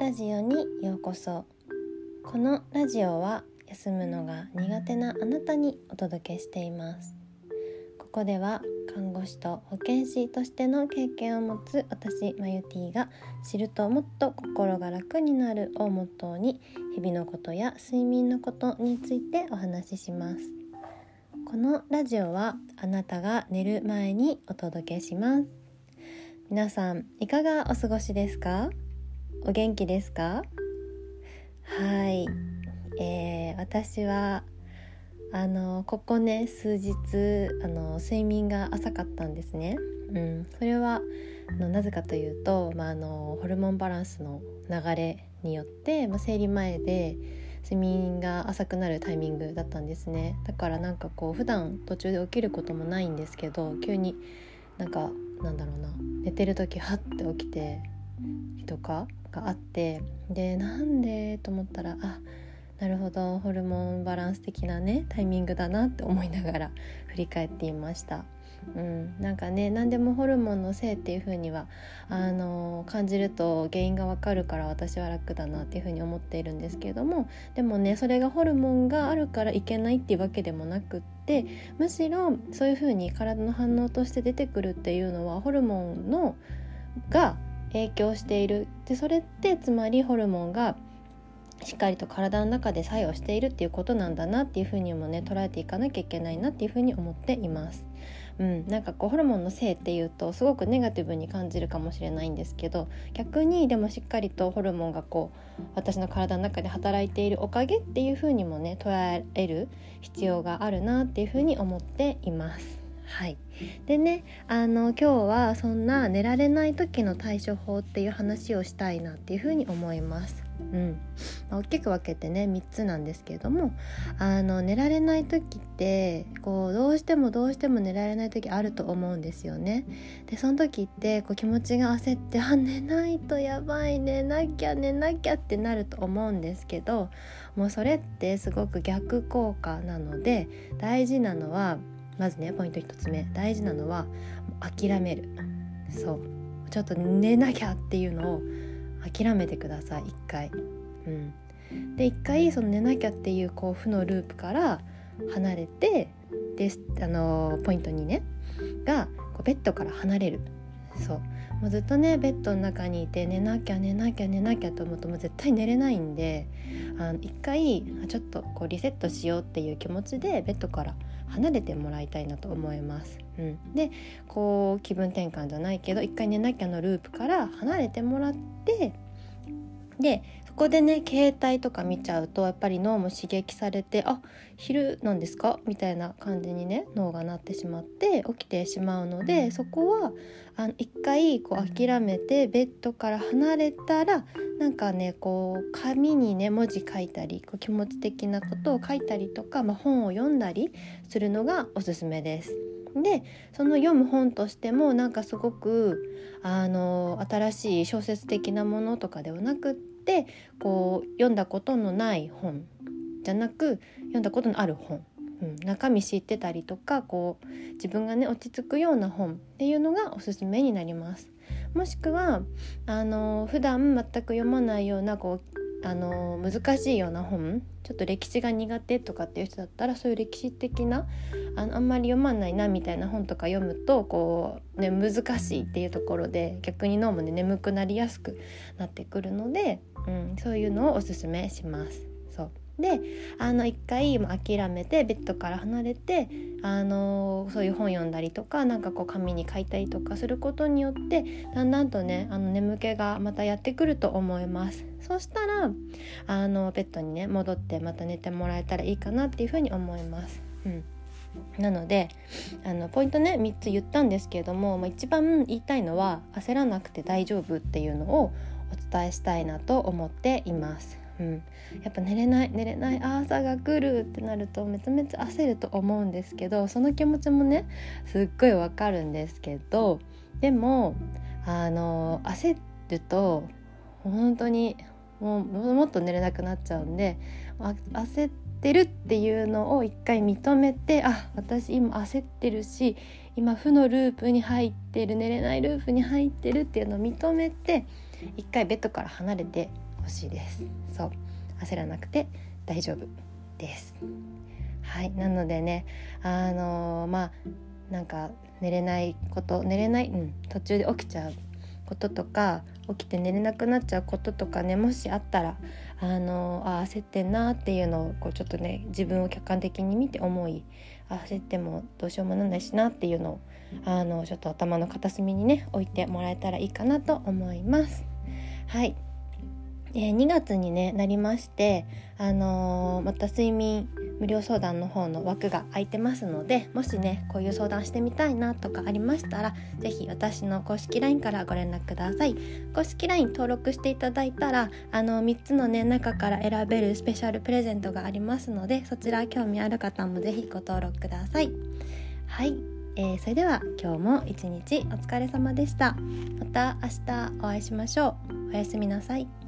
ラジオにようこそ。このラジオは休むのが苦手なあなたにお届けしています。ここでは看護師と保健師としての経験を持つ私マユティが知るともっと心が楽になるをモットーに日々のことや睡眠のことについてお話しします。このラジオはあなたが寝る前にお届けします。皆さんいかがお過ごしですか？お元気ですか？はい、えー、私はあのここね数日あの睡眠が浅かったんですね。うん、それはのなぜかというと、まあ、あのホルモンバランスの流れによって、まあ、生理前で睡眠が浅くなるタイミングだったんですね。だからなんかこう普段途中で起きることもないんですけど急になんかなんだろうな寝てる時ハッて起きてとかがあってでなんでと思ったらあなるほどホルモンバランス的なねタイミングだなって思いながら振り返っていました。うん、なんかね何でもホルモンのせいっていう風にはあの感じると原因がわかるから私は楽だなっていう風に思っているんですけれどもでもねそれがホルモンがあるからいけないっていうわけでもなくってむしろそういう風に体の反応として出てくるっていうのはホルモンのが影響しているでそれってつまりホルモンがしっかりと体の中で作用しているっていうことなんだなっていうふうにもね捉えていかなきゃいけないなっていうふうに思っています。うん、なんかこうホルモンのせいっていうとすごくネガティブに感じるかもしれないんですけど逆にでもしっかりとホルモンがこう私の体の中で働いているおかげっていうふうにもね捉える必要があるなっていうふうに思っています。はい、でねあの今日はそんな寝られない時の対処法っていう話をしたいなっていうふうに思います。うんまあ、大きく分けてね3つなんですけれどもあの寝られない時ってこうどうしてもどうしても寝られない時あると思うんですよね。でその時ってこう気持ちが焦ってあ寝ないとやばい寝なきゃ寝なきゃってなると思うんですけどもうそれってすごく逆効果なので大事なのはまずねポイント1つ目。大事なのは諦める。そう。ちょっと寝なきゃっていうのを諦めてください。一回。うん、で一回その寝なきゃっていうこう負のループから離れてであのポイント2ねがこうベッドから離れる。そうもうずっとねベッドの中にいて寝なきゃ寝なきゃ寝なきゃと思うともう絶対寝れないんであの一回ちょっとこうリセットしようっていう気持ちでベッドから離れてもらいたいなと思います。うん、でこう気分転換じゃないけど一回寝なきゃのループから離れてもらってでそこでね携帯とか見ちゃうとやっぱり脳も刺激されてあ昼なんですか？みたいな感じにね脳がなってしまって起きてしまうのでそこはあの一回こう諦めてベッドから離れたらなんかねこう紙にね文字書いたりこう気持ち的なことを書いたりとか、まあ、本を読んだりするのがおすすめです。でその読む本としてもなんかすごくあの新しい小説的なものとかではなくってこう読んだことのない本じゃなく読んだことのある本、うん、中身知ってたりとかこう自分がね落ち着くような本っていうのがおすすめになります。もしくはあの普段全く読まないようなこうあの難しいような本ちょっと歴史が苦手とかっていう人だったらそういう歴史的なあのあんまり読まないなみたいな本とか読むとこう、ね、難しいっていうところで逆に脳もね眠くなりやすくなってくるので、うん、そういうのをおすすめします。であの一回諦めてベッドから離れてあのそういう本読んだりとかなんかこう紙に書いたりとかすることによってだんだんとねあの眠気がまたやってくると思います。そしたらあのベッドにね戻ってまた寝てもらえたらいいかなっていうふうに思います。うんなのであのポイントね3つ言ったんですけれども、まあ、一番言いたいのは焦らなくて大丈夫っていうのをお伝えしたいなと思っています。うん、やっぱ寝れない寝れない朝が来るってなるとめちゃめちゃ焦ると思うんですけどその気持ちもねすっごいわかるんですけどでもあの焦ると本当にもうもっと寝れなくなっちゃうんで焦ってるっていうのを一回認めてあ私今焦ってるし今負のループに入ってる寝れないループに入ってるっていうのを認めて一回ベッドから離れてほしいです。そう。焦らなくて大丈夫です。はい。なのでねあのー、まあなんか寝れないこと寝れない、うん、途中で起きちゃうこととか起きて寝れなくなっちゃうこととかねもしあったらあのあ焦ってんなっていうのをこうちょっとね自分を客観的に見て思い焦ってもどうしようもなんないしなっていうのをあのちょっと頭の片隅にね置いてもらえたらいいかなと思います。はい。え、2月に、ね、なりまして、あのー、また睡眠無料相談の方の枠が空いてますのでもしねこういう相談してみたいなとかありましたら是非私の公式 LINE からご連絡ください。公式 LINE 登録していただいたらあの3つのね中から選べるスペシャルプレゼントがありますのでそちら興味ある方も是非ご登録ください。はい、えー、それでは今日も一日お疲れ様でした。また明日お会いしましょう。おやすみなさい。